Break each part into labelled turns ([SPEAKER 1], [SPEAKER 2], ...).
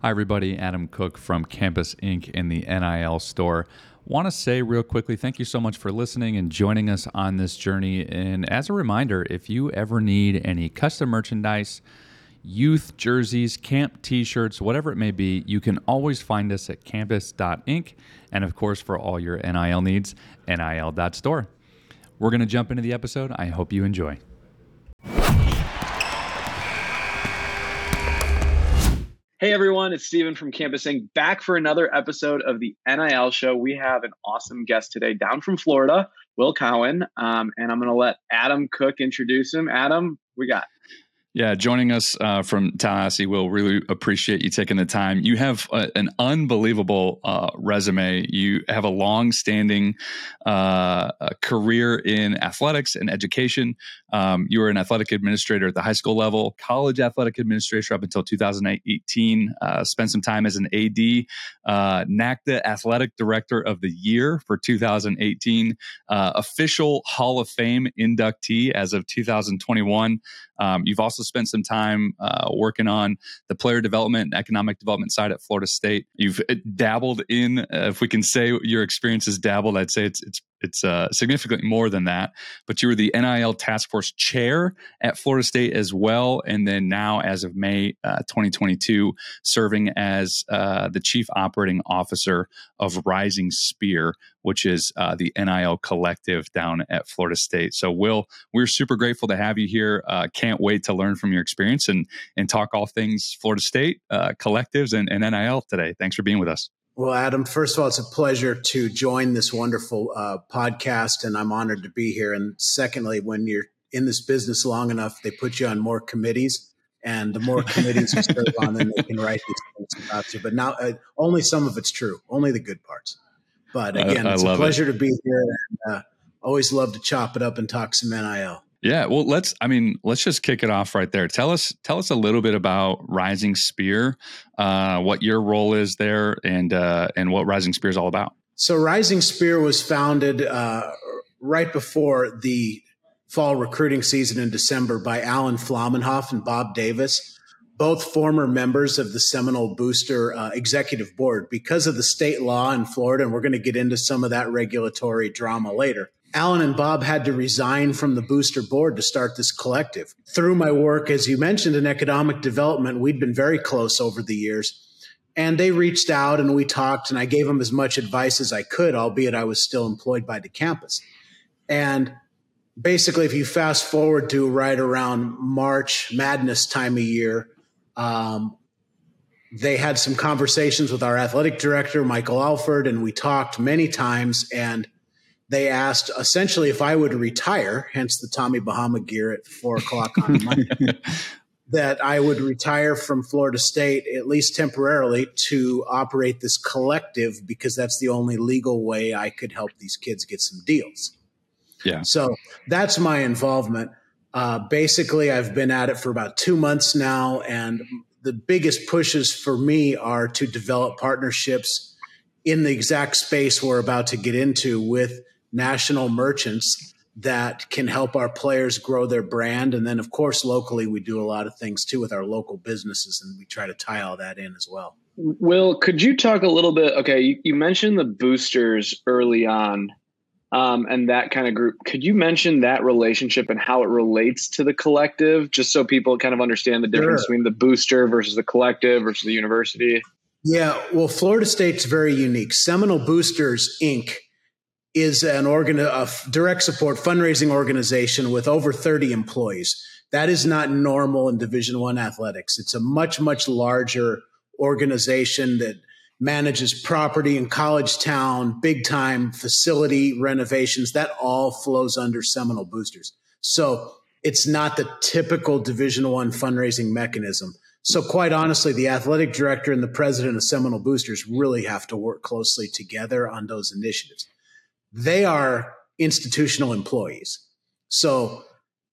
[SPEAKER 1] Hi, everybody. Adam Cook from Campus Ink. in the NIL store. Want to say real quickly, thank you so much for listening and joining us on this journey. And as a reminder, if you ever need any custom merchandise, youth jerseys, camp t shirts, whatever it may be, you can always find us at campus.ink. And of course, for all your NIL needs, nil.store. We're going to jump into the episode. I hope you enjoy.
[SPEAKER 2] Hey everyone, it's Steven from Campus Ink back for another episode of the NIL show. We have an awesome guest today down from Florida, Will Cowen. Um, and I'm going to let Adam Cook introduce him. Adam, we got
[SPEAKER 1] yeah, joining us uh, from Tallahassee, Will really appreciate you taking the time. You have a, an unbelievable uh, resume. You have a long-standing uh, career in athletics and education. Um, you were an athletic administrator at the high school level, college athletic administrator up until 2018. Uh, spent some time as an AD, uh, NACDA Athletic Director of the Year for 2018, uh, official Hall of Fame inductee as of 2021. Um, you've also spent some time uh, working on the player development and economic development side at Florida State. You've uh, dabbled in, uh, if we can say your experience is dabbled, I'd say it's it's it's uh, significantly more than that. But you were the NIL task force chair at Florida State as well, and then now, as of May uh, 2022, serving as uh, the chief operating officer of Rising Spear, which is uh, the NIL collective down at Florida State. So, Will, we're super grateful to have you here. Uh, can't wait to learn from your experience and and talk all things Florida State uh, collectives and, and NIL today. Thanks for being with us.
[SPEAKER 3] Well, Adam, first of all, it's a pleasure to join this wonderful uh, podcast, and I'm honored to be here. And secondly, when you're in this business long enough, they put you on more committees, and the more committees you serve on, then they can write these things about you. But now, uh, only some of it's true, only the good parts. But again, I, I it's a pleasure it. to be here, and uh, always love to chop it up and talk some NIL.
[SPEAKER 1] Yeah, well, let's. I mean, let's just kick it off right there. Tell us, tell us a little bit about Rising Spear, uh, what your role is there, and uh, and what Rising Spear is all about.
[SPEAKER 3] So, Rising Spear was founded uh, right before the fall recruiting season in December by Alan Flamenhoff and Bob Davis, both former members of the Seminole Booster uh, Executive Board. Because of the state law in Florida, and we're going to get into some of that regulatory drama later Alan and Bob had to resign from the booster board to start this collective. Through my work, as you mentioned, in economic development, we'd been very close over the years. And they reached out and we talked, and I gave them as much advice as I could, albeit I was still employed by the campus. And basically, if you fast forward to right around March Madness time of year, um, they had some conversations with our athletic director, Michael Alford, and we talked many times. And they asked essentially if I would retire, hence the Tommy Bahama gear at four o'clock on Monday, that I would retire from Florida State, at least temporarily, to operate this collective because that's the only legal way I could help these kids get some deals.
[SPEAKER 1] Yeah.
[SPEAKER 3] So that's my involvement. Uh, basically, I've been at it for about two months now, and the biggest pushes for me are to develop partnerships in the exact space we're about to get into with national merchants that can help our players grow their brand. And then, of course, locally, we do a lot of things too with our local businesses, and we try to tie all that in as well.
[SPEAKER 2] Will, could you talk a little bit? Okay, you, you mentioned the boosters early on um, and that kind of group. Could you mention that relationship and how it relates to the collective, just so people kind of understand the difference sure. between the booster versus the collective versus the university?
[SPEAKER 3] Yeah, well, Florida State's very unique. Seminole Boosters Inc is an organ direct support fundraising organization with over 30 employees. That is not normal in Division 1 athletics. It's a much much larger organization that manages property in college town, big time facility renovations. That all flows under Seminole Boosters. So it's not the typical Division One fundraising mechanism. So quite honestly, the athletic director and the president of Seminole Boosters really have to work closely together on those initiatives they are institutional employees. So,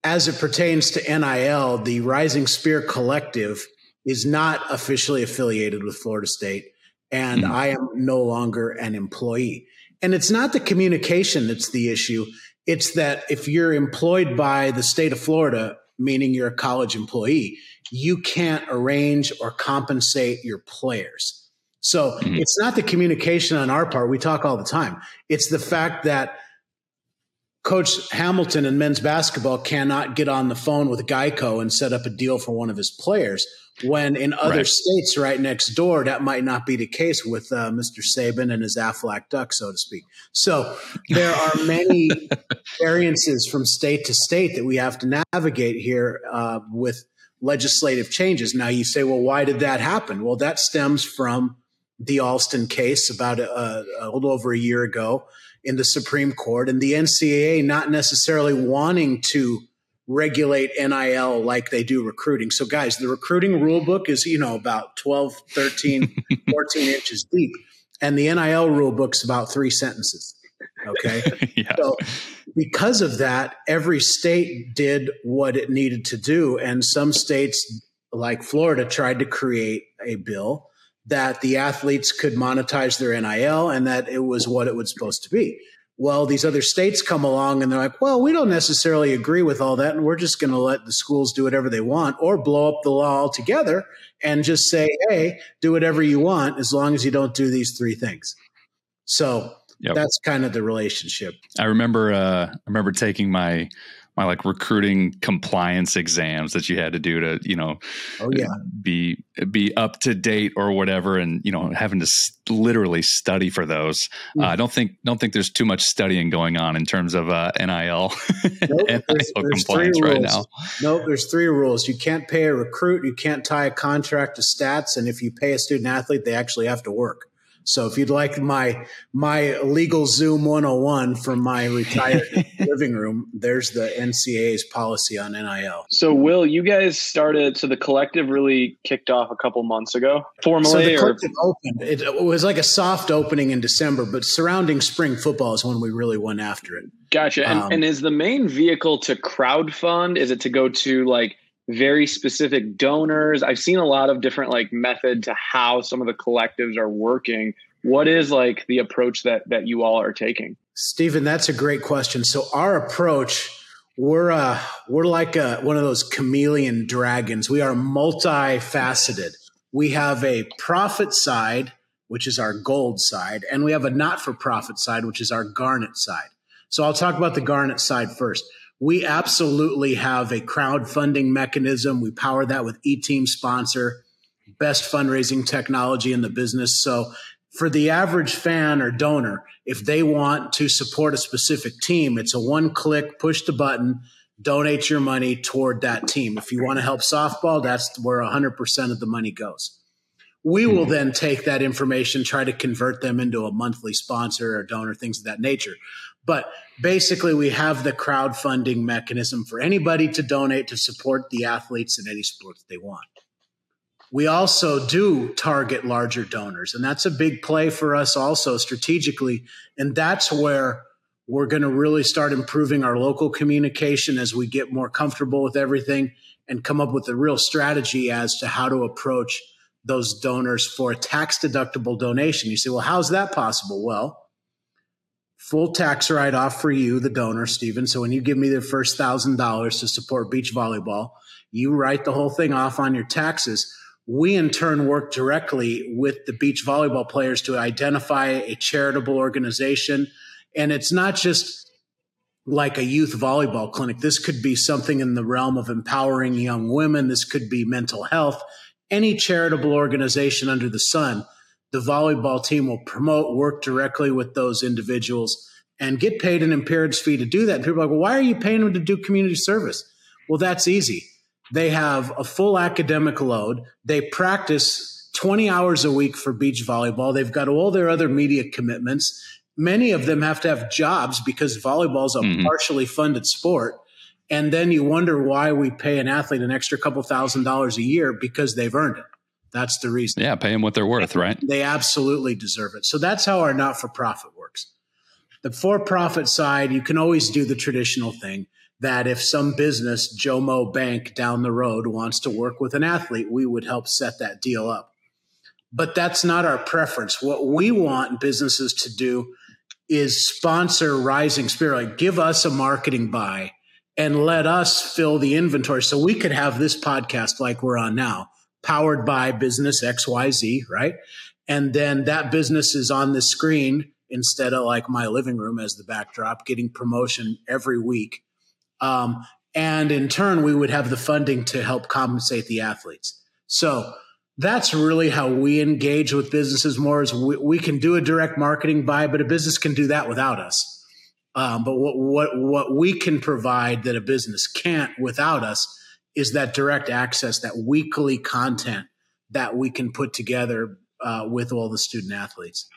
[SPEAKER 3] as it pertains to NIL, the Rising Spear Collective is not officially affiliated with Florida State, and mm. I am no longer an employee. And it's not the communication that's the issue. It's that if you're employed by the state of Florida meaning you're a college employee, you can't arrange or compensate your players. So mm-hmm. it's not the communication on our part. We talk all the time. It's the fact that Coach Hamilton in men's basketball cannot get on the phone with Geico and set up a deal for one of his players. When in other right. states right next door, that might not be the case with uh, Mr. Saban and his Aflac duck, so to speak. So there are many variances from state to state that we have to navigate here uh, with legislative changes. Now you say, well, why did that happen? Well, that stems from the Alston case about a, a little over a year ago in the Supreme Court, and the NCAA not necessarily wanting to regulate NIL like they do recruiting. So, guys, the recruiting rule book is, you know, about 12, 13, 14 inches deep, and the NIL rule book's about three sentences. Okay. yeah. So, because of that, every state did what it needed to do. And some states, like Florida, tried to create a bill that the athletes could monetize their NIL and that it was what it was supposed to be. Well, these other states come along and they're like, well, we don't necessarily agree with all that. And we're just going to let the schools do whatever they want or blow up the law altogether and just say, hey, do whatever you want as long as you don't do these three things. So yep. that's kind of the relationship.
[SPEAKER 1] I remember, uh, I remember taking my my like recruiting compliance exams that you had to do to you know
[SPEAKER 3] oh yeah.
[SPEAKER 1] be be up to date or whatever and you know having to literally study for those. Mm. uh, i don't think don't think there's too much studying going on in terms of uh, nil nope,
[SPEAKER 3] NIL there's, there's compliance right now. Nope there's three rules. You can't pay a recruit you can't tie a contract to stats and if you pay a student athlete they actually have to work so if you'd like my my legal Zoom 101 from my retired living room, there's the NCAA's policy on NIL.
[SPEAKER 2] So Will, you guys started so the collective really kicked off a couple months ago formally so the
[SPEAKER 3] collective or? opened. It, it was like a soft opening in December, but surrounding spring football is when we really went after it.
[SPEAKER 2] Gotcha. And, um, and is the main vehicle to crowdfund? Is it to go to like very specific donors. I've seen a lot of different like method to how some of the collectives are working. What is like the approach that that you all are taking?
[SPEAKER 3] Stephen, that's a great question. So our approach, we're uh we're like a, one of those chameleon dragons. We are multifaceted. We have a profit side, which is our gold side, and we have a not-for-profit side, which is our garnet side. So I'll talk about the garnet side first we absolutely have a crowdfunding mechanism. We power that with eTeam sponsor, best fundraising technology in the business. So for the average fan or donor, if they want to support a specific team, it's a one click, push the button, donate your money toward that team. If you want to help softball, that's where 100% of the money goes. We will hmm. then take that information, try to convert them into a monthly sponsor or donor, things of that nature. But basically, we have the crowdfunding mechanism for anybody to donate to support the athletes in any sport that they want. We also do target larger donors, and that's a big play for us also strategically. And that's where we're going to really start improving our local communication as we get more comfortable with everything and come up with a real strategy as to how to approach those donors for a tax deductible donation. You say, well, how's that possible? Well, full tax write off for you, the donor, Stephen. So when you give me the first thousand dollars to support beach volleyball, you write the whole thing off on your taxes. We in turn work directly with the beach volleyball players to identify a charitable organization. And it's not just like a youth volleyball clinic. This could be something in the realm of empowering young women. This could be mental health. Any charitable organization under the sun the volleyball team will promote, work directly with those individuals, and get paid an appearance fee to do that. And people are like, well, why are you paying them to do community service? Well, that's easy. They have a full academic load. They practice 20 hours a week for beach volleyball. They've got all their other media commitments. Many of them have to have jobs because volleyball is a mm-hmm. partially funded sport. And then you wonder why we pay an athlete an extra couple thousand dollars a year because they've earned it. That's the reason.
[SPEAKER 1] Yeah, pay them what they're worth, right?
[SPEAKER 3] They absolutely deserve it. So that's how our not for profit works. The for profit side, you can always do the traditional thing that if some business, Jomo Bank down the road, wants to work with an athlete, we would help set that deal up. But that's not our preference. What we want businesses to do is sponsor Rising Spear, like give us a marketing buy and let us fill the inventory so we could have this podcast like we're on now, powered by business XYZ, right? And then that business is on the screen instead of like my living room as the backdrop, getting promotion every week. Um, and in turn, we would have the funding to help compensate the athletes. So that's really how we engage with businesses more is we, we can do a direct marketing buy, but a business can do that without us. Um, but what, what, what we can provide that a business can't without us is that direct access, that weekly content that we can put together uh, with all the student athletes.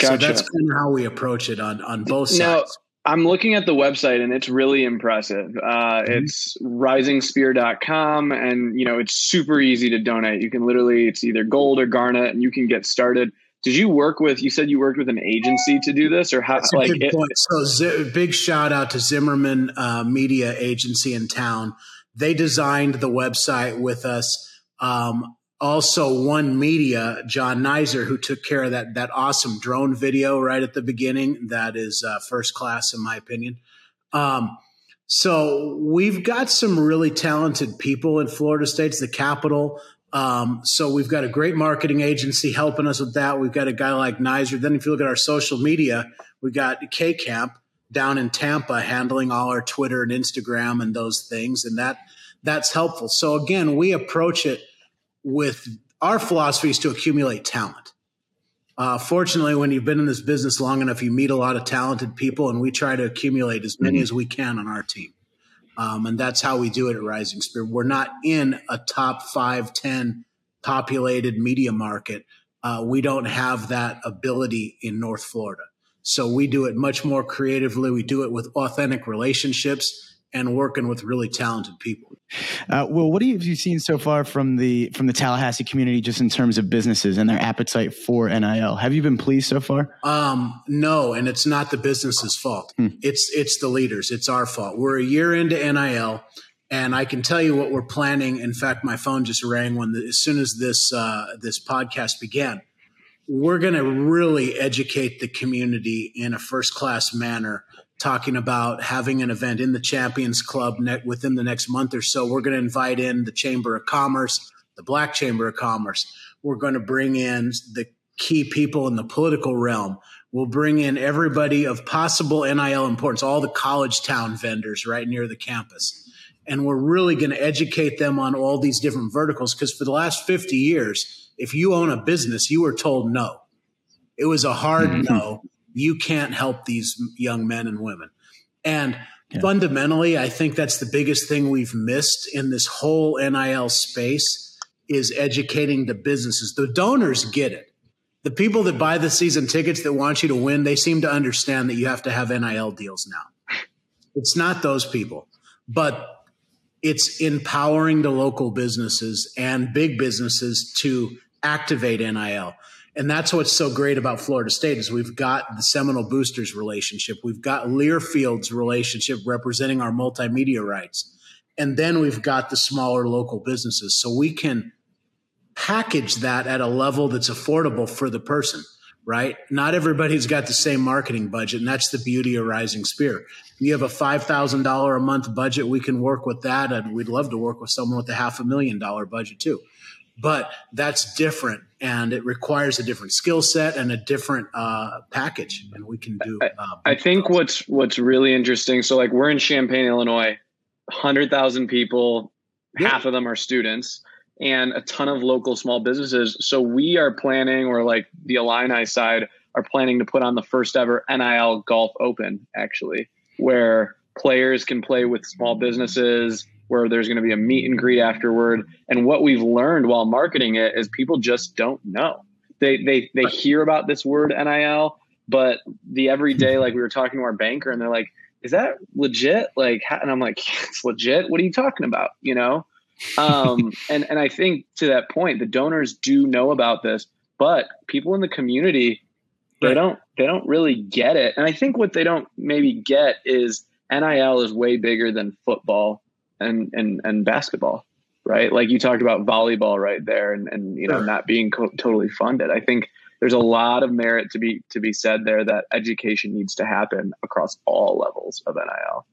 [SPEAKER 3] Gotcha. So that's kind of how we approach it on on both sides. Now,
[SPEAKER 2] I'm looking at the website and it's really impressive. Uh, mm-hmm. It's risingspear.com and you know it's super easy to donate. You can literally it's either gold or garnet and you can get started. Did you work with? You said you worked with an agency to do this, or how? That's like, it,
[SPEAKER 3] so big shout out to Zimmerman uh, Media Agency in town. They designed the website with us. Um, also one media john nizer who took care of that that awesome drone video right at the beginning that is uh, first class in my opinion. Um, so we've got some really talented people in florida state's the capital. Um, so we've got a great marketing agency helping us with that. We've got a guy like nizer then if you look at our social media we got k camp down in tampa handling all our twitter and instagram and those things and that that's helpful so again we approach it with our philosophy is to accumulate talent. Uh, fortunately, when you've been in this business long enough, you meet a lot of talented people, and we try to accumulate as many mm-hmm. as we can on our team. Um, and that's how we do it at Rising Spear. We're not in a top five, 10 populated media market. Uh, we don't have that ability in North Florida. So we do it much more creatively. We do it with authentic relationships and working with really talented people.
[SPEAKER 4] Uh, well, what have you seen so far from the from the Tallahassee community, just in terms of businesses and their appetite for NIL? Have you been pleased so far?
[SPEAKER 3] Um, no, and it's not the business's fault. Hmm. It's it's the leaders. It's our fault. We're a year into NIL, and I can tell you what we're planning. In fact, my phone just rang when the, as soon as this uh, this podcast began. We're going to really educate the community in a first class manner talking about having an event in the Champions Club ne- within the next month or so. We're going to invite in the Chamber of Commerce, the Black Chamber of Commerce. We're going to bring in the key people in the political realm. We'll bring in everybody of possible NIL importance, all the college town vendors right near the campus. And we're really going to educate them on all these different verticals because for the last 50 years, if you own a business, you were told no. It was a hard mm-hmm. no you can't help these young men and women. And yeah. fundamentally, I think that's the biggest thing we've missed in this whole NIL space is educating the businesses. The donors get it. The people that buy the season tickets that want you to win, they seem to understand that you have to have NIL deals now. It's not those people, but it's empowering the local businesses and big businesses to activate NIL. And that's what's so great about Florida State is we've got the Seminole Boosters relationship. We've got Learfield's relationship representing our multimedia rights. And then we've got the smaller local businesses. So we can package that at a level that's affordable for the person, right? Not everybody's got the same marketing budget. And that's the beauty of Rising Spear. You have a $5,000 a month budget. We can work with that. And we'd love to work with someone with a half a million dollar budget too but that's different and it requires a different skill set and a different uh, package and we can do
[SPEAKER 2] uh, I, think what's what's really interesting so like we're in champaign illinois 100000 people yeah. half of them are students and a ton of local small businesses so we are planning or like the illini side are planning to put on the first ever nil golf open actually where players can play with small businesses where there's going to be a meet and greet afterward. And what we've learned while marketing it is people just don't know. They they they hear about this word NIL, but the everyday, like we were talking to our banker, and they're like, "Is that legit?" Like, and I'm like, "It's legit. What are you talking about?" You know. um, and and I think to that point, the donors do know about this, but people in the community they don't they don't really get it. And I think what they don't maybe get is NIL is way bigger than football and and and basketball right like you talked about volleyball right there and and you know sure. not being co- totally funded i think there's a lot of merit to be to be said there that education needs to happen across all levels of nil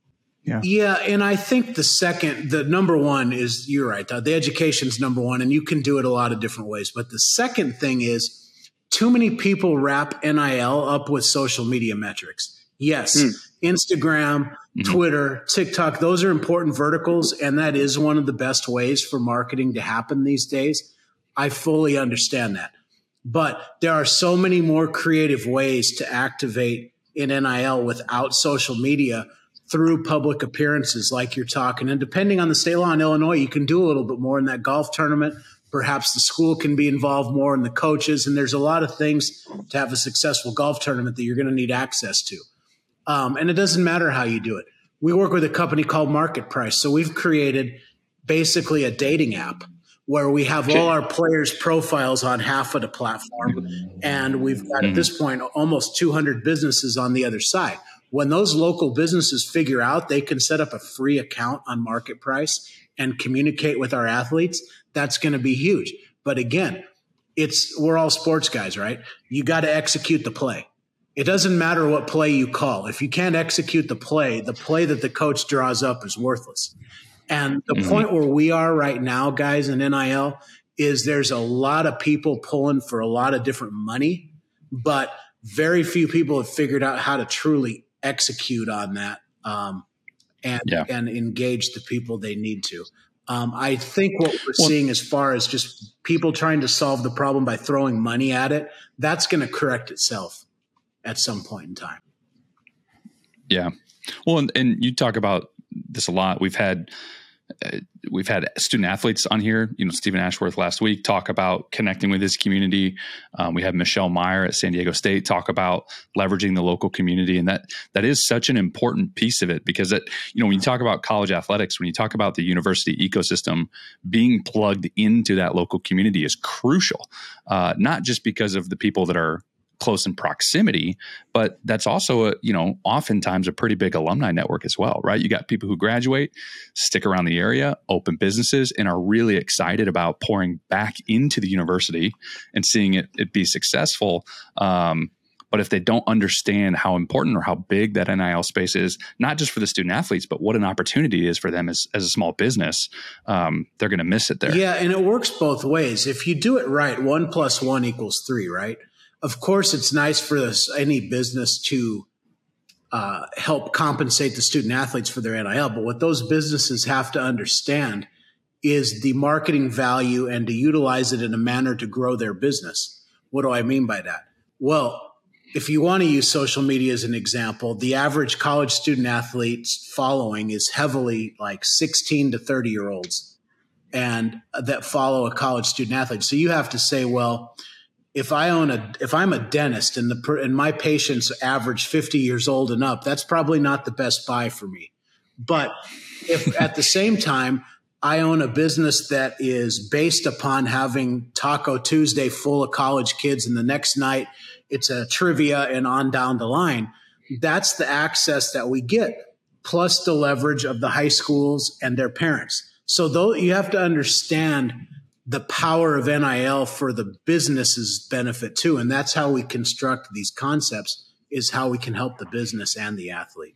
[SPEAKER 3] Yeah. Yeah. And I think the second, the number one is you're right. The education's number one, and you can do it a lot of different ways. But the second thing is too many people wrap NIL up with social media metrics. Yes, mm. Instagram, mm-hmm. Twitter, TikTok, those are important verticals. And that is one of the best ways for marketing to happen these days. I fully understand that. But there are so many more creative ways to activate in NIL without social media through public appearances, like you're talking. And depending on the state law in Illinois, you can do a little bit more in that golf tournament. Perhaps the school can be involved more in the coaches. And there's a lot of things to have a successful golf tournament that you're going to need access to. Um, and it doesn't matter how you do it. We work with a company called MarketPryce. So we've created basically a dating app where we have all our players' profiles on half of the platform. And we've got at this point almost 200 businesses on the other side. When those local businesses figure out they can set up a free account on MarketPryce and communicate with our athletes, that's going to be huge. But again, it's we're all sports guys, right? You got to execute the play. It doesn't matter what play you call. If you can't execute the play, the play that the coach draws up is worthless. And the mm-hmm. point where we are right now, guys, in NIL is there's a lot of people pulling for a lot of different money, but very few people have figured out how to truly execute on that um, and yeah. and engage the people they need to. Um, I think what we're seeing as far as just people trying to solve the problem by throwing money at it, that's going to correct itself at some point in time.
[SPEAKER 1] Yeah. Well, and, and you talk about this a lot. We've had we've had student athletes on here. You know, Stephen Ashworth last week talk about connecting with his community. Um, we have Michelle Meyer at San Diego State talk about leveraging the local community, and that that is such an important piece of it because that you know when you talk about college athletics, when you talk about the university ecosystem, being plugged into that local community is crucial. Uh, not just because of the people that are close in proximity, but that's also a, you know, oftentimes a pretty big alumni network as well, right? You got people who graduate, stick around the area, open businesses, and are really excited about pouring back into the university and seeing it, it be successful. Um, but if they don't understand how important or how big that NIL space is, not just for the student athletes, but what an opportunity is for them as, as a small business, um, they're going to miss it there.
[SPEAKER 3] Yeah, and it works both ways. If you do it right, one plus one equals three, right? Of course, it's nice for this, any business to uh, help compensate the student athletes for their NIL. But what those businesses have to understand is the marketing value and to utilize it in a manner to grow their business. What do I mean by that? Well, if you want to use social media as an example, the average college student athlete's following is heavily like 16 to 30 year olds and that follow a college student athlete. So you have to say, well, if I own a if I'm a dentist and the and my patients average 50 years old and up, that's probably not the best buy for me. But if at the same time I own a business that is based upon having Taco Tuesday full of college kids and the next night it's a trivia and on down the line, that's the access that we get plus the leverage of the high schools and their parents. So though you have to understand the power of NIL for the business's benefit too. And that's how we construct these concepts is how we can help the business and the athlete.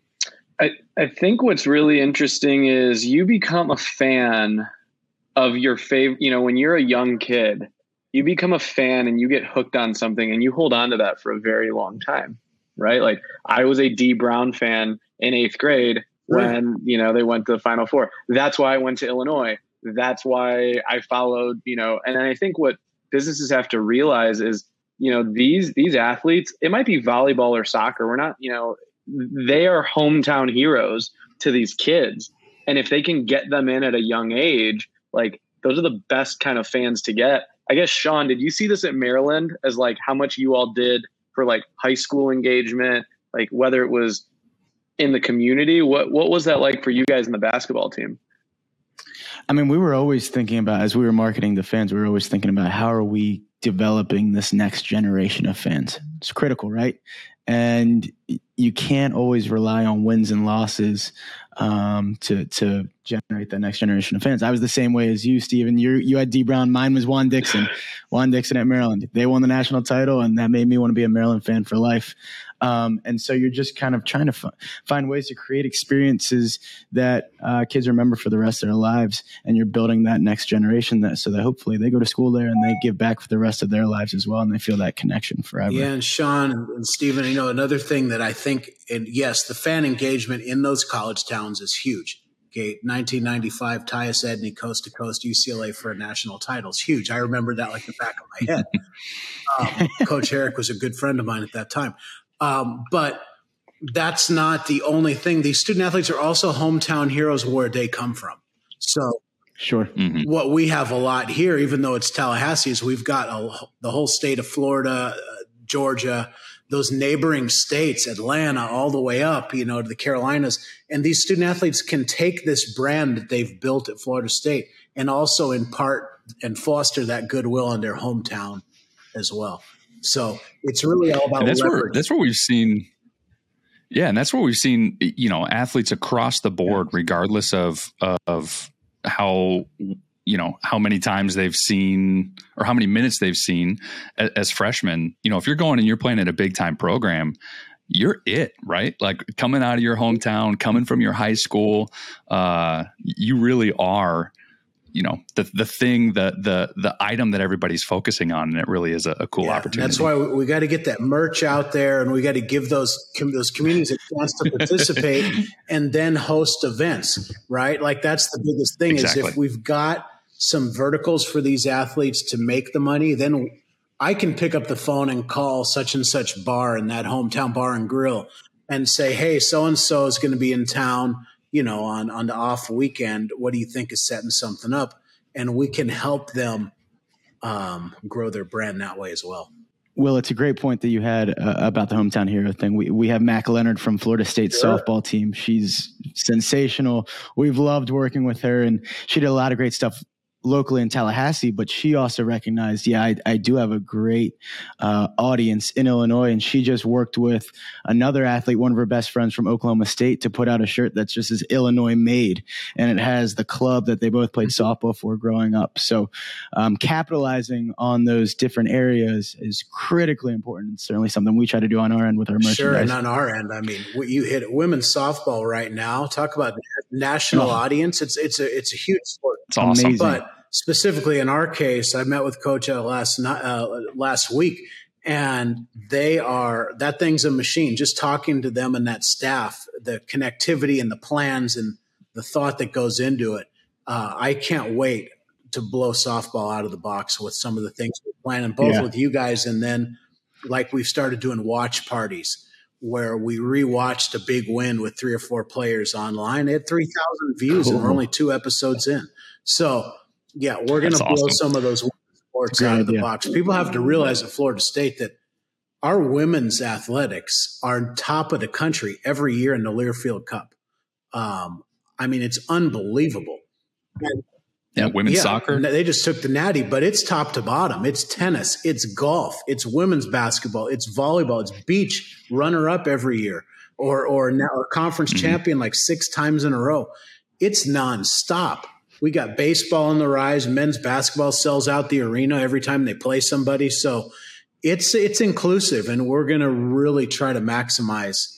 [SPEAKER 2] I, I think what's really interesting is you become a fan of your favorite, you know, when you're a young kid, you become a fan and you get hooked on something and you hold on to that for a very long time, right? Like I was a Dee Brown fan in eighth grade when, you know, they went to the final four. That's why I went to Illinois that's why I followed, you know, and I think what businesses have to realize is, you know, these these athletes, it might be volleyball or soccer. We're not, you know, they are hometown heroes to these kids. And if they can get them in at a young age, like those are the best kind of fans to get. I guess Sean, did you see this at Maryland as like how much you all did for like high school engagement, like whether it was in the community? What what was that like for you guys in the basketball team?
[SPEAKER 4] I mean, we were always thinking about as we were marketing the fans, we were always thinking about how are we developing this next generation of fans. It's critical, right? And you can't always rely on wins and losses um, to to generate that next generation of fans. I was the same way as you, Steven. You you had Dee Brown. Mine was Juan Dixon. Juan Dixon at Maryland. They won the national title, and that made me want to be a Maryland fan for life. Um, and so you're just kind of trying to f- find ways to create experiences that uh, kids remember for the rest of their lives. And you're building that next generation that so that hopefully they go to school there and they give back for the rest of their lives as well. And they feel that connection forever.
[SPEAKER 3] Yeah. And Sean and, Stephen, Steven, you know, another thing that I think, and yes, the fan engagement in those college towns is huge. Okay, 1995, Tyus Edney, coast to coast, UCLA for a national title. It's huge. I remember that like the back of my head. um, Coach Harrick was a good friend of mine at that time. Um, but that's not the only thing. These student athletes are also hometown heroes where they come from. So,
[SPEAKER 4] sure.
[SPEAKER 3] Mm-hmm. What we have a lot here, even though it's Tallahassee, is we've got a, the whole state of Florida, uh, Georgia, those neighboring states, Atlanta, all the way up, you know, to the Carolinas. And these student athletes can take this brand that they've built at Florida State and also impart and foster that goodwill in their hometown as well. So it's really all about
[SPEAKER 1] and that's
[SPEAKER 3] leverage.
[SPEAKER 1] where that's where we've seen yeah, and that's where we've seen you know athletes across the board, regardless of of how you know how many times they've seen or how many minutes they've seen as, as freshmen. You know, if you're going and you're playing at a big time program, you're it, right? Like coming out of your hometown, coming from your high school, uh, you really are you know the the thing the the the item that everybody's focusing on and it really is a, a cool yeah, opportunity
[SPEAKER 3] that's why we, we got to get that merch out there and we got to give those those communities a chance to participate and then host events right? Like that's the biggest thing exactly. is if we've got some verticals for these athletes to make the money then i can pick up the phone and call such and such bar in that hometown bar and grill and say hey so and so is going to be in town you know, on on the off weekend, what do you think is setting something up? And we can help them um, grow their brand that way as well.
[SPEAKER 4] Well, it's a great point that you had uh, about the hometown hero thing. We we have Mac Leonard from Florida State sure. softball team. She's sensational. We've loved working with her, and she did a lot of great stuff locally in Tallahassee, but she also recognized, yeah, I, I do have a great uh, audience in Illinois. And she just worked with another athlete, one of her best friends from Oklahoma State, to put out a shirt that's just as Illinois made. And it has the club that they both played mm-hmm. softball for growing up. So um, capitalizing on those different areas is critically important. It's certainly something we try to do on our end with our merchandise.
[SPEAKER 3] Sure. And on our end, I mean, you hit women's softball right now. Talk about national oh. audience. It's, it's a, it's a huge sport.
[SPEAKER 1] It's awesome.
[SPEAKER 3] Amazing. But specifically in our case, I met with Coach uh, last uh, last week, and they are that thing's a machine. Just talking to them and that staff, the connectivity and the plans and the thought that goes into it, uh, I can't wait to blow softball out of the box with some of the things we're planning, both yeah. with you guys and then like we've started doing watch parties where we rewatched a big win with three or four players online. It had 3,000 views cool. and we're only two episodes in. So yeah, we're going to blow awesome. some of those sports out of the box. People have to realize at Florida State that our women's athletics are top of the country every year in the Learfield Cup. Um, I mean, it's unbelievable.
[SPEAKER 1] And, yeah, women's yeah, soccer.
[SPEAKER 3] They just took the natty, but it's top to bottom. It's tennis, it's golf, it's women's basketball, it's volleyball, it's beach runner up every year, or or now a conference mm-hmm. champion like six times in a row. It's nonstop. We got baseball on the rise. Men's basketball sells out the arena every time they play somebody. So it's it's inclusive, and we're going to really try to maximize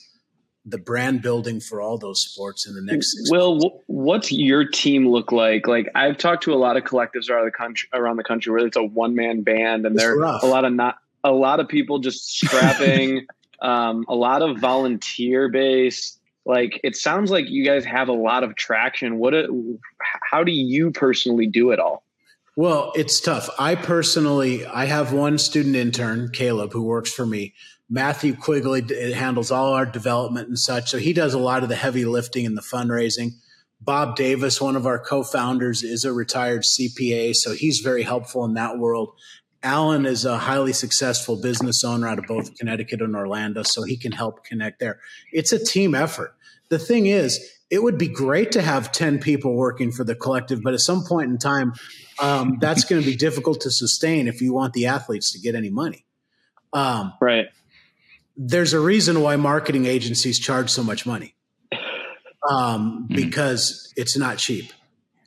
[SPEAKER 3] the brand building for all those sports in the next.
[SPEAKER 2] Months. what's your team look like? Like I've talked to a lot of collectives around the country, around the country where it's a one man band, and there's a lot of not a lot of people just scrapping, um, a lot of volunteer based like it sounds like you guys have a lot of traction. What a, how do you personally do it all?
[SPEAKER 3] Well it's tough. I personally i have one student intern caleb who works for me. Matthew quigley handles all our development and such so he does a lot of the heavy lifting and the fundraising. Bob davis one of our co-founders is a retired cpa so he's very helpful in that world. Alan is a highly successful business owner out of both Connecticut and Orlando, so he can help connect there. It's a team effort the thing is, it would be great to have 10 people working for the collective, but at some point in time, um, that's going to be difficult to sustain if you want the athletes to get any money.
[SPEAKER 2] Um, right.
[SPEAKER 3] there's a reason why marketing agencies charge so much money um, mm-hmm. because it's not cheap.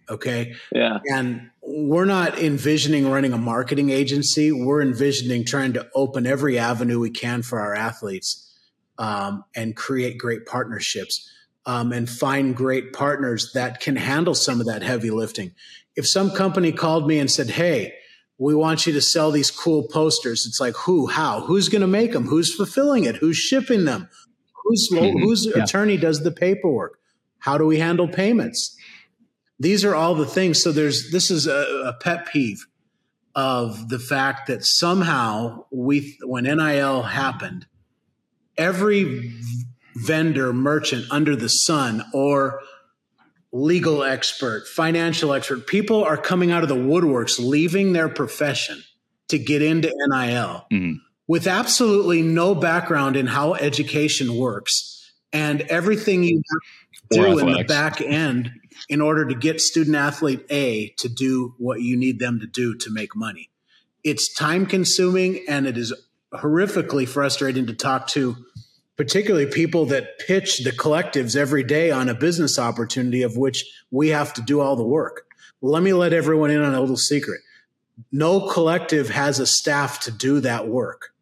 [SPEAKER 3] Okay.
[SPEAKER 2] Yeah.
[SPEAKER 3] And we're not envisioning running a marketing agency. We're envisioning trying to open every avenue we can for our athletes um, and create great partnerships um, and find great partners that can handle some of that heavy lifting. If some company called me and said, Hey, we want you to sell these cool posters. It's like, who, how, who's going to make them? Who's fulfilling it? Who's shipping them? Who's, mm-hmm. whose yeah. attorney does the paperwork? How do we handle payments? These are all the things. So there's, this is a, a pet peeve of the fact that somehow we, when NIL happened, every vendor, merchant under the sun, or legal expert, financial expert. People are coming out of the woodworks, leaving their profession to get into NIL mm-hmm. with absolutely no background in how education works and everything you do in the back end in order to get student athlete A to do what you need them to do to make money. It's time consuming and it is horrifically frustrating to talk to particularly people that pitch the collectives every day on a business opportunity of which we have to do all the work. let me let everyone in on a little secret. No collective has a staff to do that work.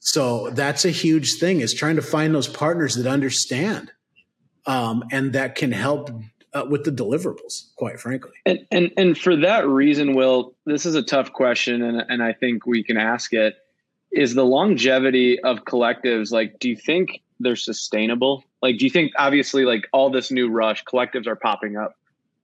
[SPEAKER 3] So that's a huge thing is trying to find those partners that understand um, and that can help uh, with the deliverables, quite frankly.
[SPEAKER 2] And, and and for that reason, Will, this is a tough question, and and I think we can ask it is the longevity of collectives like do you think they're sustainable? Like do you think obviously like all this new rush collectives are popping up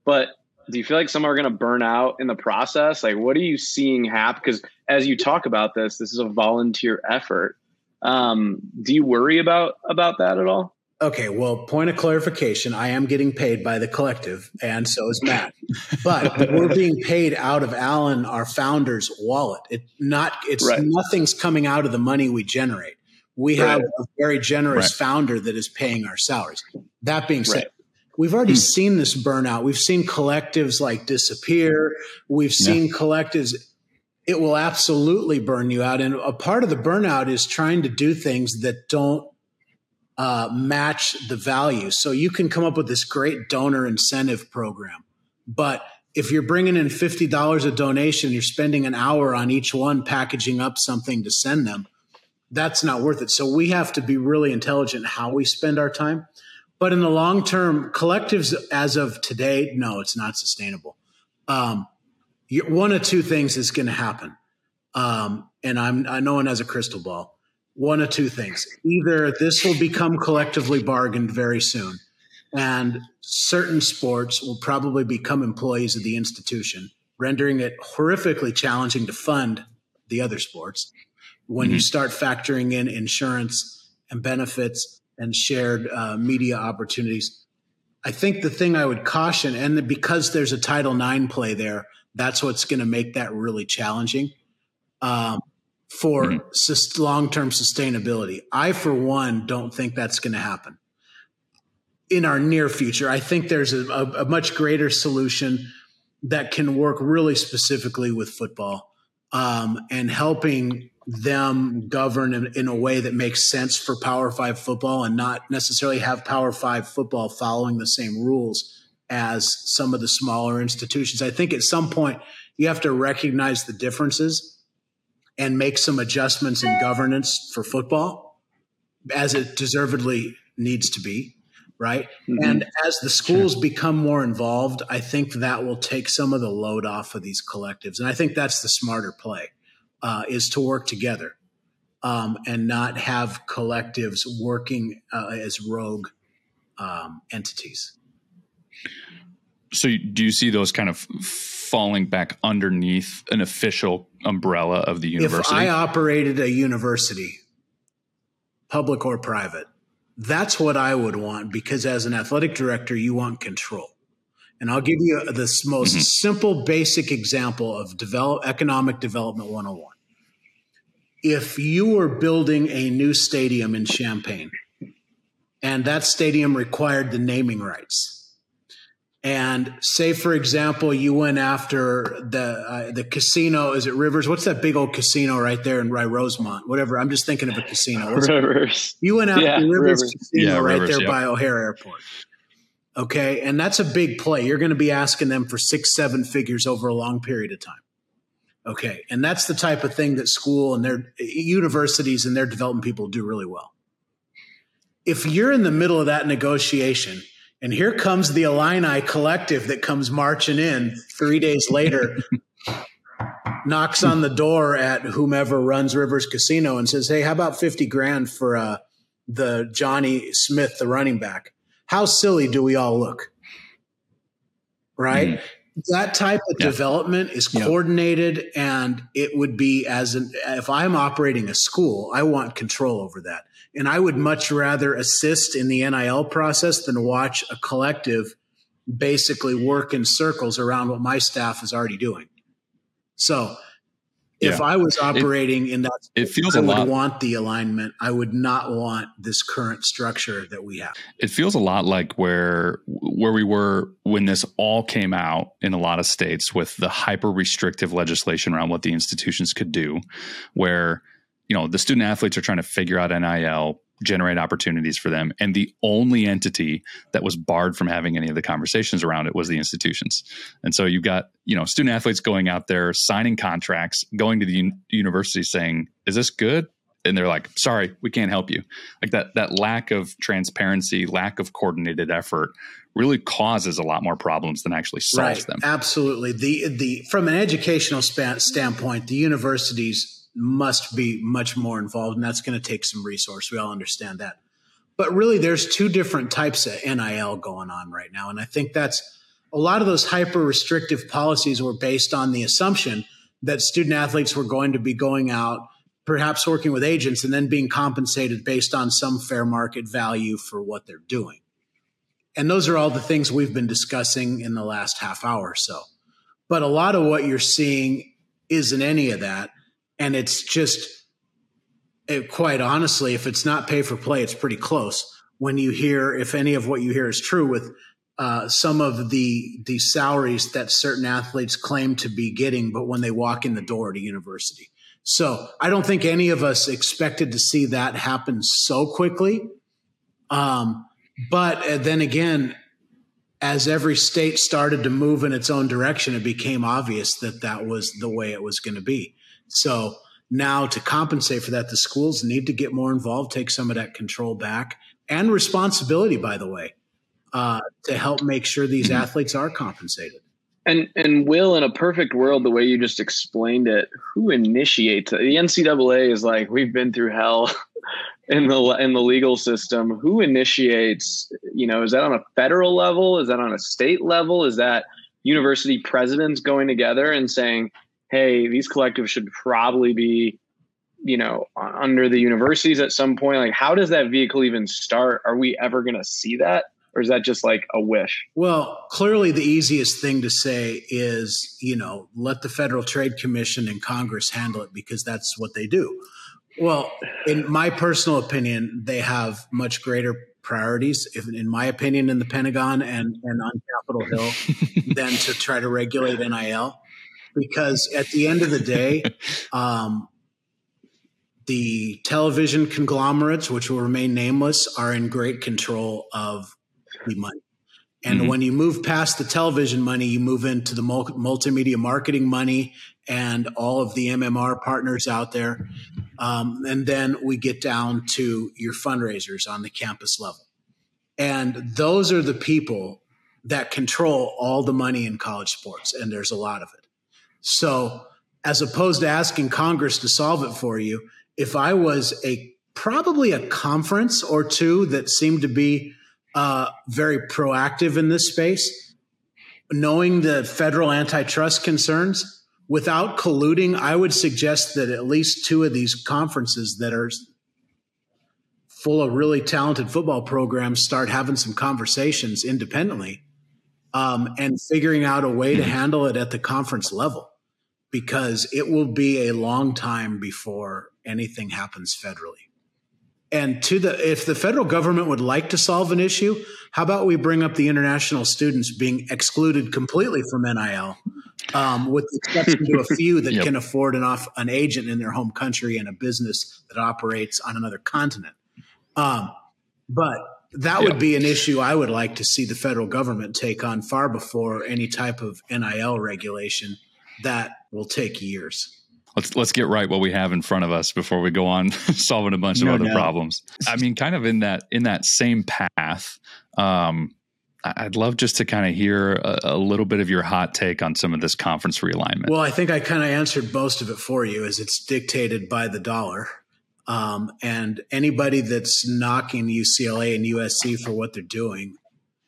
[SPEAKER 2] but do you feel like some are going to burn out in the process? Like what are you seeing happen because as you talk about this this is a volunteer effort. Um, do you worry about about that at all
[SPEAKER 3] Okay, well, point of clarification. I am getting paid by the collective, and so is Matt. But we're being paid out of Alan, our founder's wallet. It not it's right. nothing's coming out of the money we generate. We right. have a very generous right. founder that is paying our salaries. That being said, we've already hmm. seen this burnout. We've seen collectives like disappear. We've seen yeah. collectives it will absolutely burn you out. And a part of the burnout is trying to do things that don't uh, match the value. So you can come up with this great donor incentive program. But if you're bringing in $50 a donation, you're spending an hour on each one packaging up something to send them, that's not worth it. So we have to be really intelligent how we spend our time. But in the long term, collectives as of today, no, it's not sustainable. Um, one of two things is going to happen. Um, and I'm, I no one has a crystal ball one of two things. Either this will become collectively bargained very soon, and certain sports will probably become employees of the institution, rendering it horrifically challenging to fund the other sports. When mm-hmm. you start factoring in insurance and benefits and shared uh, media opportunities, I think the thing I would caution, and because there's a Title IX play there, that's what's going to make that really challenging. Um, for mm-hmm. long term sustainability. I, for one, don't think that's going to happen in our near future. I think there's a, a, a, much greater solution that can work really specifically with football um, and helping them govern in, in, a way that makes sense for Power Five football and not necessarily have Power Five football following the same rules as some of the smaller institutions. I think at some point you have to recognize the differences and make some adjustments in governance for football as it deservedly needs to be right mm-hmm. and as the schools sure. become more involved i think that will take some of the load off of these collectives and i think that's the smarter play uh, is to work together um, and not have collectives working uh, as rogue um, entities
[SPEAKER 1] so do you see those kind of falling back underneath an official umbrella of the university?
[SPEAKER 3] If I operated a university, public or private, that's what I would want because as an athletic director, you want control. And I'll give you this most mm-hmm. simple, basic example of develop, economic development 101. If you were building a new stadium in Champaign and that stadium required the naming rights, and say for example you went after the uh, the casino is it rivers? What's that big old casino right there in Rye rosemont? Whatever i'm just thinking of a casino. What's
[SPEAKER 2] rivers.
[SPEAKER 3] It? you went after
[SPEAKER 2] yeah,
[SPEAKER 3] rivers,
[SPEAKER 2] rivers,
[SPEAKER 3] casino
[SPEAKER 1] yeah,
[SPEAKER 3] right
[SPEAKER 1] rivers,
[SPEAKER 3] there
[SPEAKER 1] yeah.
[SPEAKER 3] by o'hare airport. Okay and that's a big play. You're going to be asking them for six seven figures over a long period of time. Okay and that's the type of thing that school and their universities and their development people do really well. If you're in the middle of that negotiation and here comes the Illini collective that comes marching in three days later, knocks on the door at whomever runs Rivers Casino and says, Hey, how about 50 grand for uh, the Johnny Smith, the running back? How silly do we all look? Right? Mm-hmm. That type of yeah. development is coordinated, yeah. and it would be as an, if I'm operating a school, I want control over that. And I would much rather assist in the NIL process than watch a collective basically work in circles around what my staff is already doing. So if yeah. I was operating
[SPEAKER 1] it,
[SPEAKER 3] in that,
[SPEAKER 1] it feels
[SPEAKER 3] I would
[SPEAKER 1] lot.
[SPEAKER 3] want the alignment. I would not want this current structure that we have.
[SPEAKER 1] It feels a lot like where where we were when this all came out in a lot of states with the hyper restrictive legislation around what the institutions could do, where you know the student athletes are trying to figure out NIL, generate opportunities for them, and the only entity that was barred from having any of the conversations around it was the institutions. And so you've got you know student athletes going out there signing contracts, going to the un- university saying, "Is this good?" And they're like, "Sorry, we can't help you." Like that that lack of transparency, lack of coordinated effort really causes a lot more problems than actually solves
[SPEAKER 3] right.
[SPEAKER 1] them.
[SPEAKER 3] Absolutely. The the from an educational span, standpoint, the universities must be much more involved, and that's going to take some resource. We all understand that. But really, there's two different types of NIL going on right now. And I think that's a lot of those hyper restrictive policies were based on the assumption that student athletes were going to be going out, perhaps working with agents, and then being compensated based on some fair market value for what they're doing. And those are all the things we've been discussing in the last half hour or so. But a lot of what you're seeing isn't any of that and it's just it, quite honestly if it's not pay for play it's pretty close. When you hear if any of what you hear is true with uh, some of the the salaries that certain athletes claim to be getting but when they walk in the door a university. So i don't think any of us expected to see that happen so quickly. Um, but uh, then again as every state started to move in its own direction it became obvious that that was the way it was going to be so now to compensate for that, the schools need to get more involved, take some of that control back and responsibility, by the way, uh, to help make sure these mm-hmm. athletes are compensated.
[SPEAKER 2] And and Will, in a perfect world, the way you just explained it, who initiates it? The NCAA is like we've been through hell in the in the legal system. Who initiates? You know, is that on a federal level? Is that on a state level? Is that university presidents going together and saying, hey, these collectives should probably be, you know, under the universities at some point. Like, how does that vehicle even start? Are we ever going to see that? Or is that just like a wish?
[SPEAKER 3] Well, clearly the easiest thing to say is, you know, let the Federal Trade Commission and Congress handle it because that's what they do. Well, in my personal opinion, they have much greater priorities, if, in my opinion, in the Pentagon and, and on Capitol Hill than to try to regulate NIL because at the end of the day, um, the television conglomerates, which will remain nameless, are in great control of the money. And mm-hmm. when you move past the television money, you move into the multimedia marketing money and all of the MMR partners out there. Um, and then we get down to your fundraisers on the campus level. And those are the people that control all the money in college sports. And there's a lot of it. So, as opposed to asking Congress to solve it for you, if I was a probably a conference or two that seemed to be uh, very proactive in this space, knowing the federal antitrust concerns, without colluding, I would suggest that at least two of these conferences that are full of really talented football programs start having some conversations independently um, and figuring out a way to mm-hmm. handle it at the conference level because it will be a long time before anything happens federally. And to the if the federal government would like to solve an issue, how about we bring up the international students being excluded completely from NIL, um, with the exception to a few that yep. can afford an off an agent in their home country and a business that operates on another continent. Um, but that yep. would be an issue I would like to see the federal government take on far before any type of NIL regulation that will take years
[SPEAKER 1] let's let's get right what we have in front of us before we go on solving a bunch no, of other no. problems. I mean, kind of in that in that same path. Um, I'd love just to kind of hear a, a, little bit of your hot take on some of this conference realignment.
[SPEAKER 3] Well, I think I kind of answered most of it for you, as it's dictated by the dollar. Um, and anybody that's knocking UCLA and USC for what they're doing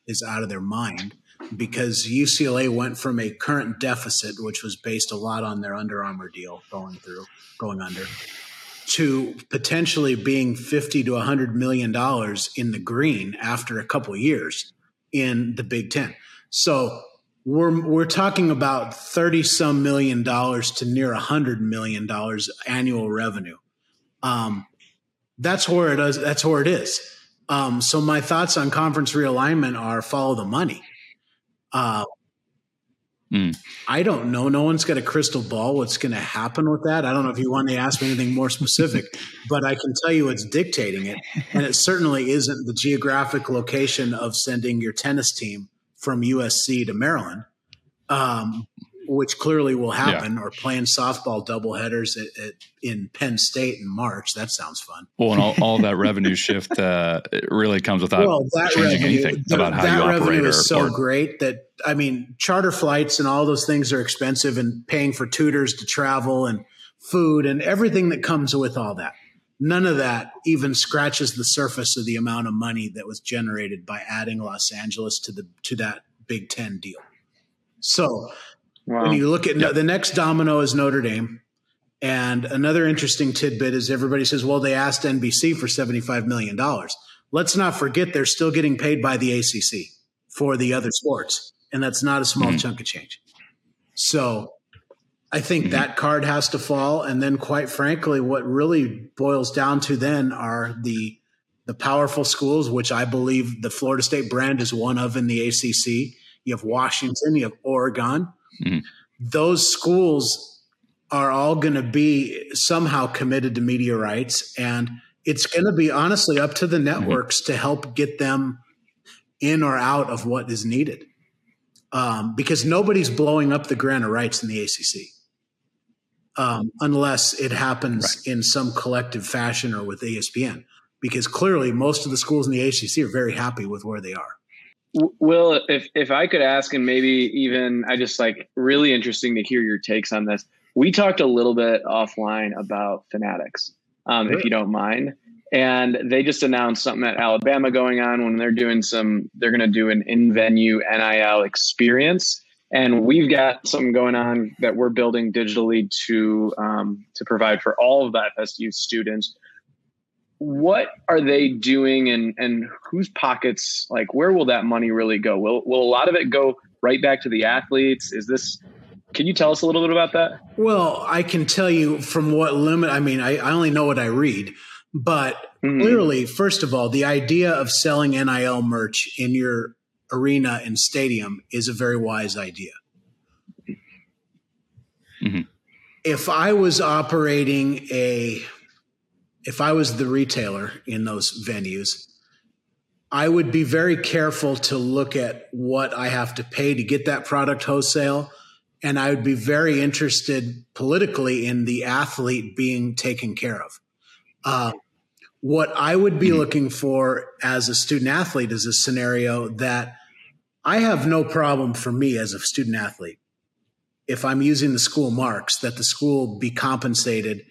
[SPEAKER 3] is out of their mind because UCLA went from a current deficit, which was based a lot on their Under Armour deal going through, going under, to potentially being 50 to 100 million dollars in the green after a couple years in the Big 10. So we're we're talking about 30 some million dollars to near 100 million dollars annual revenue. Um, that's where it is that's where it is. Um, so my thoughts on conference realignment are follow the money. Uh, mm. I don't know. No one's got a crystal ball. What's going to happen with that? I don't know if you want to ask me anything more specific, but I can tell you it's dictating it, and it certainly isn't the geographic location of sending your tennis team from USC to Maryland. Um, which clearly will happen, yeah. or playing softball doubleheaders at, at, in Penn State in March. That sounds fun.
[SPEAKER 1] Well, and all, all that revenue shift uh, really comes without well, changing revenue, anything the, about how that you operate. That revenue
[SPEAKER 3] is so or, great that I mean, charter flights and all those things are expensive, and paying for tutors to travel and food and everything that comes with all that. None of that even scratches the surface of the amount of money that was generated by adding Los Angeles to the to that Big Ten deal. So Wow. When you look at yep. the next domino is Notre Dame. And another interesting tidbit is everybody says, well, they asked NBC for $75 million. Let's not forget they're still getting paid by the ACC for the other sports. And that's not a small mm-hmm. chunk of change. So I think mm-hmm. that card has to fall. And then, quite frankly, what really boils down to then are the the powerful schools, which I believe the Florida State brand is one of in the ACC. You have Washington, you have Oregon, Mm-hmm. Those schools are all going to be somehow committed to media rights. And it's going to be honestly up to the mm-hmm. networks mm-hmm. to help get them in or out of what is needed. Um, because nobody's blowing up the grant of rights in the ACC. Um, unless it happens right. in some collective fashion or with ESPN, because clearly most of the schools in the ACC are very happy with where they are.
[SPEAKER 2] Will, if if I could ask, and maybe even I just like really interesting to hear your takes on this. We talked a little bit offline about Fanatics, um, if you don't mind, and they just announced something at Alabama going on when they're doing some. They're going to do an in-venue NIL experience, and we've got something going on that we're building digitally to um, to provide for all of the FSU students what are they doing and and whose pockets like where will that money really go will will a lot of it go right back to the athletes is this can you tell us a little bit about that
[SPEAKER 3] well i can tell you from what limit i mean i, I only know what i read but mm-hmm. clearly first of all the idea of selling nil merch in your arena and stadium is a very wise idea mm-hmm. if i was operating a if I was the retailer in those venues, I would be very careful to look at what I have to pay to get that product wholesale. And I would be very interested politically in the athlete being taken care of. Uh, what I would be mm-hmm. looking for as a student athlete is a scenario that I have no problem for me as a student athlete. If I'm using the school marks, that the school be compensated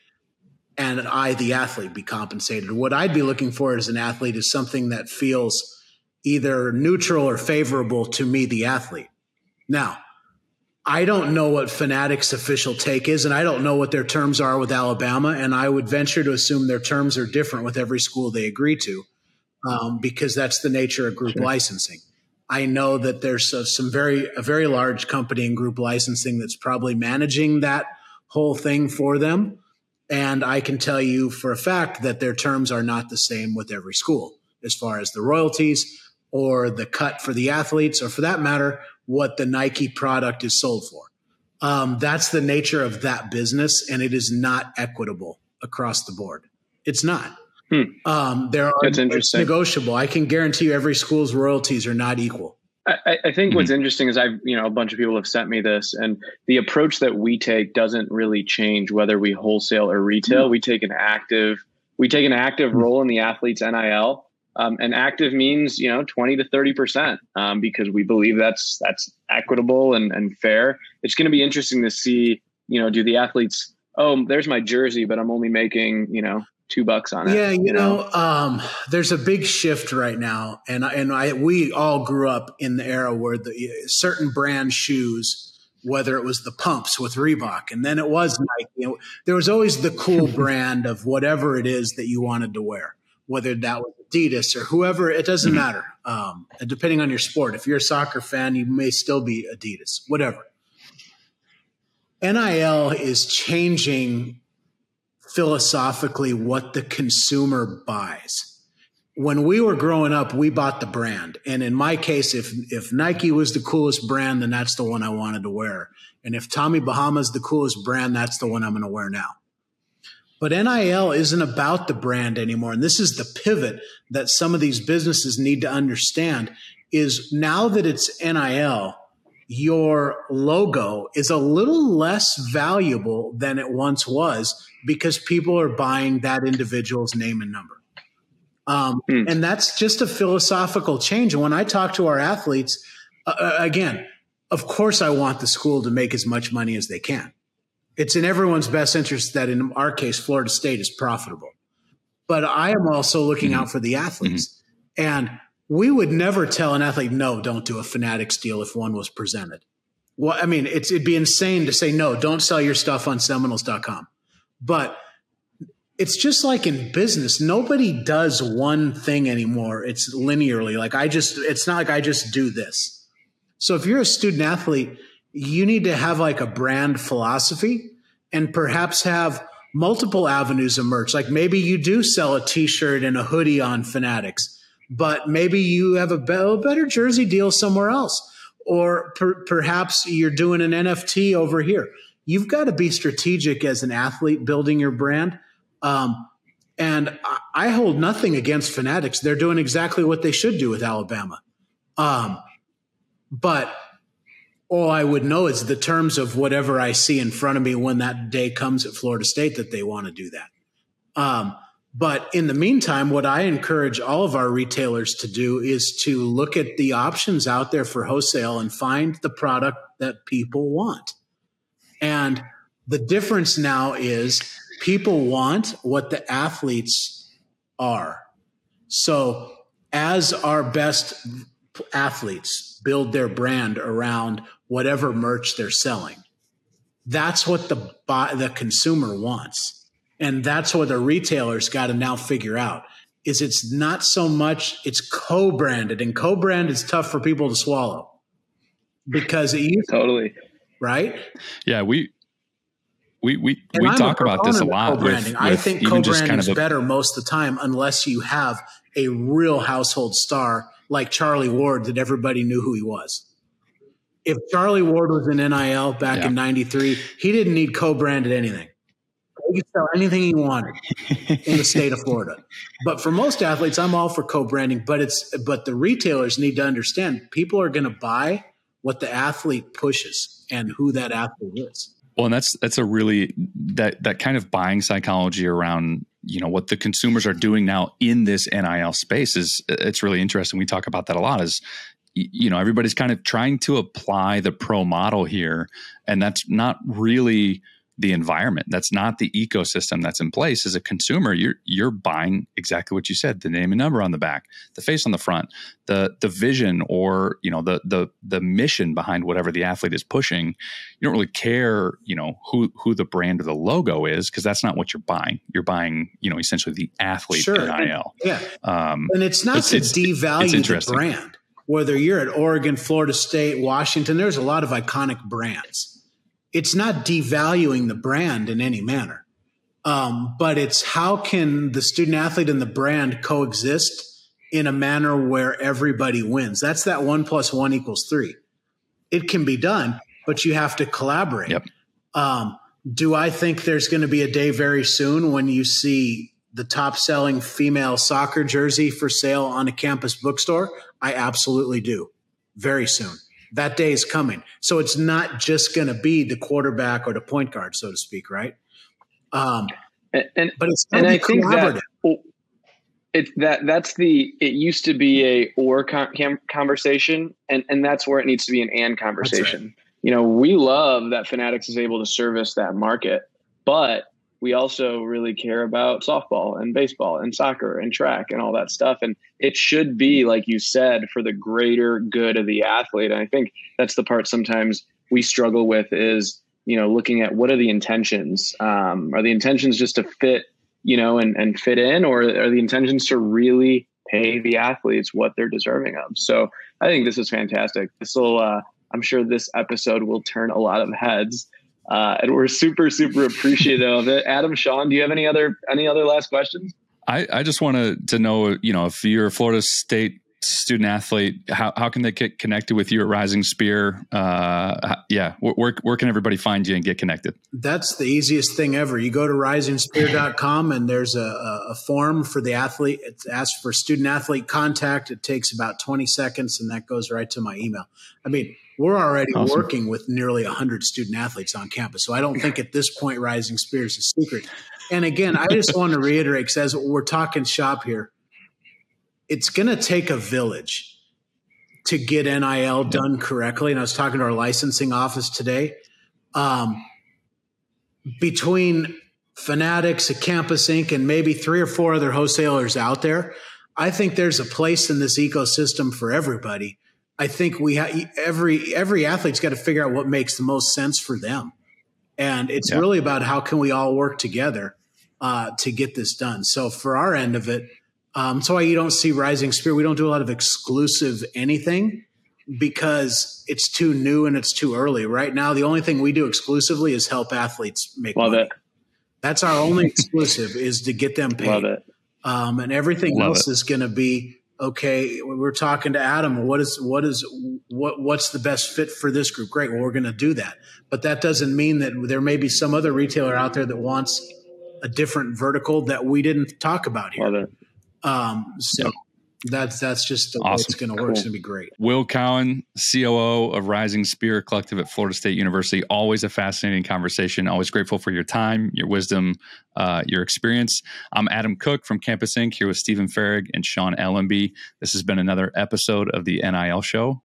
[SPEAKER 3] and I, the athlete, be compensated. What I'd be looking for as an athlete is something that feels either neutral or favorable to me, the athlete. Now, I don't know what Fanatics' official take is, and I don't know what their terms are with Alabama. And I would venture to assume their terms are different with every school they agree to, um, because that's the nature of group sure. licensing. I know that there's a, some very a very large company in group licensing that's probably managing that whole thing for them. And I can tell you for a fact that their terms are not the same with every school as far as the royalties or the cut for the athletes, or for that matter, what the Nike product is sold for. Um, that's the nature of that business, and it is not equitable across the board. It's not.
[SPEAKER 2] Hmm.
[SPEAKER 3] Um, there are
[SPEAKER 2] That's interesting.
[SPEAKER 3] negotiable. I can guarantee you, every school's royalties are not equal.
[SPEAKER 2] I, I think what's interesting is I've, you know, a bunch of people have sent me this, and the approach that we take doesn't really change whether we wholesale or retail. We take an active, we take an active role in the athlete's NIL, um, and active means you know twenty to thirty percent um, because we believe that's that's equitable and, and fair. It's going to be interesting to see, you know, do the athletes? Oh, there's my jersey, but I'm only making you know two bucks on it.
[SPEAKER 3] Yeah, you, know, um, there's a big shift right now, and and I we all grew up in the era where the certain brand shoes, whether it was the pumps with Reebok, and then it was Nike. You know, there was always the cool brand of whatever it is that you wanted to wear, whether that was Adidas or whoever. It doesn't
[SPEAKER 1] Mm-hmm.
[SPEAKER 3] matter. Um, depending on your sport, if you're a soccer fan, you may still be Adidas, whatever. NIL is changing philosophically what the consumer buys. When we were growing up, we bought the brand. And in my case, if if Nike was the coolest brand, then that's the one I wanted to wear. And if Tommy Bahama's the coolest brand, that's the one I'm going to wear now. But NIL isn't about the brand anymore. And this is the pivot that some of these businesses need to understand is now that it's NIL, your logo is a little less valuable than it once was because people are buying that individual's name and number. Um,
[SPEAKER 2] Hmm.
[SPEAKER 3] And that's just a philosophical change. And when I talk to our athletes, uh, uh, again, of course, I want the school to make as much money as they can. It's in everyone's best interest that, in our case, Florida State is profitable. But I am also looking out for the athletes. And we would never tell an athlete, no, don't do a Fanatics deal if one was presented. Well, I mean, it's, it'd be insane to say, no, don't sell your stuff on Seminoles.com. But it's just like in business, nobody does one thing anymore. It's linearly. Like I just, it's not like I just do this. So if you're a student athlete, you need to have like a brand philosophy and perhaps have multiple avenues of merch. Like maybe you do sell a t-shirt and a hoodie on Fanatics, but maybe you have a, better jersey deal somewhere else. Or per- perhaps you're doing an NFT over here. You've got to be strategic as an athlete building your brand. Um, and I, I hold nothing against Fanatics. They're doing exactly what they should do with Alabama. Um, but all I would know is the terms of whatever I see in front of me when that day comes at Florida State that they want to do that. Um, but in the meantime, what I encourage all of our retailers to do is to look at the options out there for wholesale and find the product that people want. And the difference now is people want what the athletes are. So, as our best athletes build their brand around whatever merch they're selling, that's what the the consumer wants, and that's what the retailers got to now figure out. Is it's not so much it's co-branded, and co-brand is tough for people to swallow because it used
[SPEAKER 2] Totally.
[SPEAKER 3] right.
[SPEAKER 1] Yeah, we we we
[SPEAKER 3] And
[SPEAKER 1] we
[SPEAKER 3] I'm
[SPEAKER 1] talk about this a lot with,
[SPEAKER 3] co-branding. I
[SPEAKER 1] with
[SPEAKER 3] think
[SPEAKER 1] even just
[SPEAKER 3] co-branding
[SPEAKER 1] kind
[SPEAKER 3] is
[SPEAKER 1] of a,
[SPEAKER 3] better most of the time, unless you have a real household star like Charlie Ward that everybody knew who he was. If Charlie Ward was an NIL back
[SPEAKER 1] Yeah.
[SPEAKER 3] in '93, he didn't need co-branded anything. He could sell anything he wanted in the state of Florida. But for most athletes, I'm all for co-branding. But it's but the retailers need to understand people are going to buy what the athlete pushes and who that athlete is.
[SPEAKER 1] Well, and that's that's a really that that kind of buying psychology around you know what the consumers are doing now in this NIL space is it's really interesting. We talk about that a lot. Is you know everybody's kind of trying to apply the pro model here, and that's not really the environment. That's not the ecosystem that's in place. As a consumer, you're you're buying exactly what you said: the name and number on the back, the face on the front, the the vision, or you know the the the mission behind whatever the athlete is pushing you don't really care, you know, who who the brand or the logo is because that's not what you're buying. You're buying, you know, essentially the athlete
[SPEAKER 3] Sure.
[SPEAKER 1] NIL.
[SPEAKER 3] Yeah.
[SPEAKER 1] Um,
[SPEAKER 3] And it's not
[SPEAKER 1] It's-
[SPEAKER 3] to
[SPEAKER 1] it's-
[SPEAKER 3] devalue
[SPEAKER 1] it's
[SPEAKER 3] the brand. Whether you're at Oregon, Florida State, Washington, there's a lot of iconic brands. It's not devaluing the brand in any manner. Um, but it's how can the student athlete and the brand coexist in a manner where everybody wins? That's that one plus one equals three. It can be done, but you have to collaborate.
[SPEAKER 1] Yep.
[SPEAKER 3] Um, do I think there's going to be a day very soon when you see the top selling female soccer jersey for sale on a campus bookstore? I absolutely do. Very soon. That day is coming. So it's not just going to be the quarterback or the point guard, so to speak, right?
[SPEAKER 2] Um, and, and
[SPEAKER 3] but it's
[SPEAKER 2] and I think that it that that's the it used to be a or con- conversation, and and that's where it needs to be an and conversation. Right. You know, we love that Fanatics is able to service that market, but we also really care about softball and baseball and soccer and track and all that stuff. And it should be, like you said, for the greater good of the athlete. And I think that's the part sometimes we struggle with is, you know, looking at what are the intentions? Um, are the intentions just to fit, you know, and, and fit in, or are the intentions to really pay the athletes what they're deserving of? So I think this is fantastic. This will, uh, I'm sure this episode will turn a lot of heads. Uh, and we're super, super appreciative of it. Adam, Sean, do you have any other any other last questions?
[SPEAKER 1] I, I just wanted to know, you know, if you're a Florida State student athlete, how, how can they get connected with you at Rising Spear? Uh, yeah, where, where can everybody find you and get connected?
[SPEAKER 3] That's the easiest thing ever. You go to risingspear.com and there's a, a form for the athlete. It asks for student athlete contact. It takes about 20 seconds and that goes right to my email. I mean, we're already awesome. working with nearly 100 student athletes on campus. So I don't think at this point Rising Spears is a secret. And again, I just want to reiterate because as we're talking shop here, it's going to take a village to get NIL done correctly. And I was talking to our licensing office today. Um, between Fanatics, Campus Ink, and maybe three or four other wholesalers out there, I think there's a place in this ecosystem for everybody. I think we ha- every every athlete's got to figure out what makes the most sense for them, and it's yeah. really about how can we all work together uh, to get this done. So for our end of it, um, that's why you don't see Rising Spear. We don't do a lot of exclusive anything because it's too new and it's too early. Right now, the only thing we do exclusively is help athletes make
[SPEAKER 2] Love
[SPEAKER 3] money.
[SPEAKER 2] It.
[SPEAKER 3] That's our only exclusive is to get them paid.
[SPEAKER 2] Love it.
[SPEAKER 3] Um, and everything Love else it. is going to be okay, we're talking to Adam. What is what is what what's the best fit for this group? Great. Well, we're going to do that. But that doesn't mean that there may be some other retailer out there that wants a different vertical that we didn't talk about here. Um, so. That's that's just the awesome. way it's going to work. Cool. It's going to be great.
[SPEAKER 1] Will Cowen, COO of Rising Spear Collective at Florida State University. Always a fascinating conversation. Always grateful for your time, your wisdom, uh, your experience. I'm Adam Cook from Campus Ink here with Steven Farrig and Sean Ellenby. This has been another episode of the NIL Show.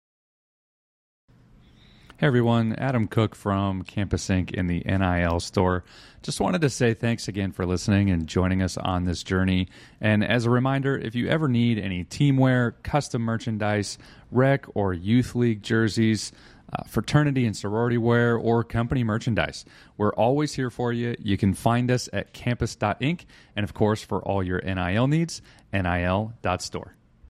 [SPEAKER 1] Hey everyone, Adam Cook from Campus Ink in the NIL store. Just wanted to say thanks again for listening and joining us on this journey. And as a reminder, if you ever need any teamwear, custom merchandise, rec or youth league jerseys, uh, fraternity and sorority wear, or company merchandise, we're always here for you. You can find us at campus.ink. And of course, for all your NIL needs, nil.store.